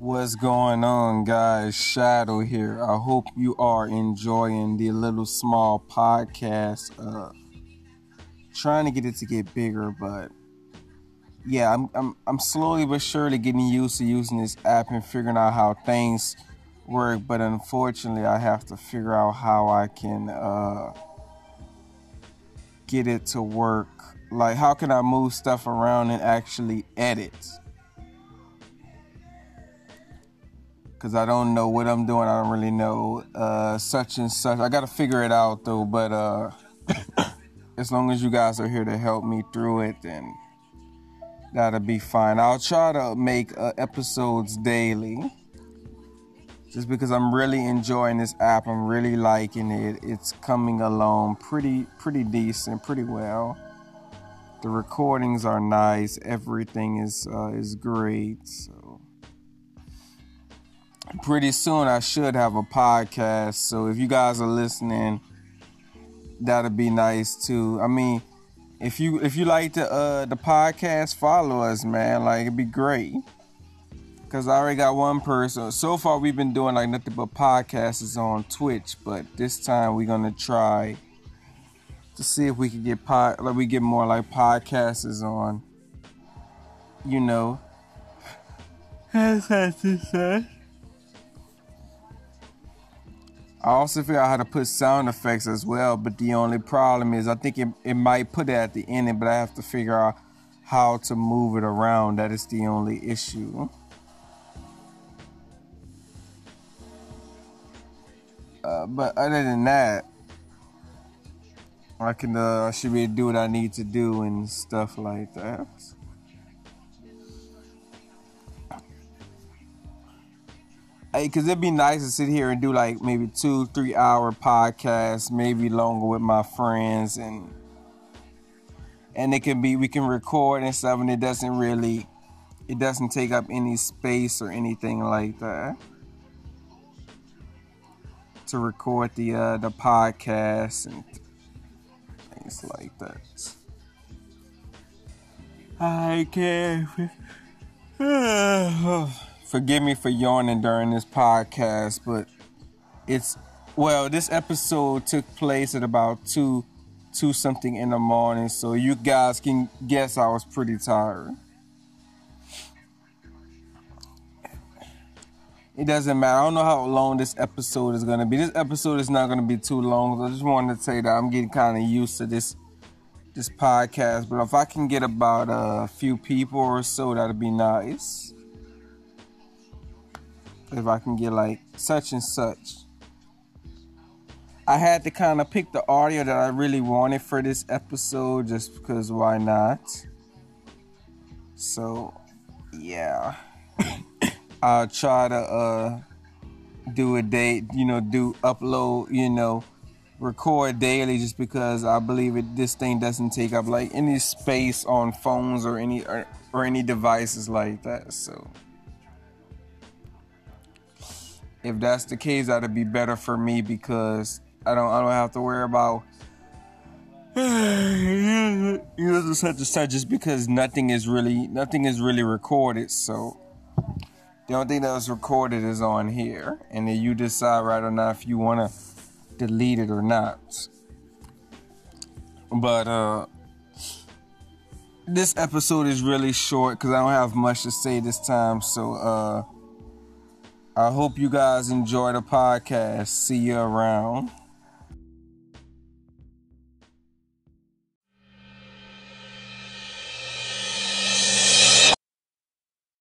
What's going on, guys? Shadow here. I hope you are enjoying the little small podcast. Uh, trying to get it to get bigger, but yeah, I'm I'm I'm slowly but surely getting used to using this app and figuring out how things work. But unfortunately, I have to figure out how I can uh, get it to work. Like, how can I move stuff around and actually edit? Because I don't know what I'm doing. I don't really know uh, such and such. I got to figure it out though. But uh, as long as you guys are here to help me through it, then that'll be fine. I'll try to make uh, episodes daily. Just because I'm really enjoying this app, I'm really liking it. It's coming along pretty, pretty decent, pretty well. The recordings are nice. Everything is uh, is great. So pretty soon I should have a podcast. So if you guys are listening, that'd be nice too. I mean, if you if you like the uh the podcast, follow us, man. Like it'd be great. Cause I already got one person. So far we've been doing like nothing but podcasts on Twitch, but this time we're gonna try to see if we can get pod like we get more like podcasts on. You know. As to say. I also figure out how to put sound effects as well, but the only problem is I think it, it might put it at the ending, but I have to figure out how to move it around. That is the only issue. Uh, but other than that, I can uh, I should be able to do what I need to do and stuff like that. Hey, cause it'd be nice to sit here and do like maybe two, three hour podcasts, maybe longer with my friends, and and it can be we can record and stuff, and it doesn't really, it doesn't take up any space or anything like that to record the uh, the podcast and things like that. I can't. forgive me for yawning during this podcast, but it's well, this episode took place at about two two something in the morning, so you guys can guess I was pretty tired. It doesn't matter. I don't know how long this episode is gonna be. This episode is not gonna be too long. I just wanted to say that I'm getting kind of used to this this podcast. But if I can get about a few people or so, that'd be nice if I can get like such and such. I had to kind of pick the audio that I really wanted for this episode just because why not? So, yeah. I'll try to uh do a date, you know, do upload, you know, record daily just because I believe it this thing doesn't take up like any space on phones or any or, or any devices like that. So, if that's the case, that'd be better for me because I don't I don't have to worry about you such and such just because nothing is really nothing is really recorded. So the only thing that was recorded is on here, and then you decide right or not if you want to delete it or not. But uh this episode is really short because I don't have much to say this time. So uh I hope you guys enjoy the podcast. See you around.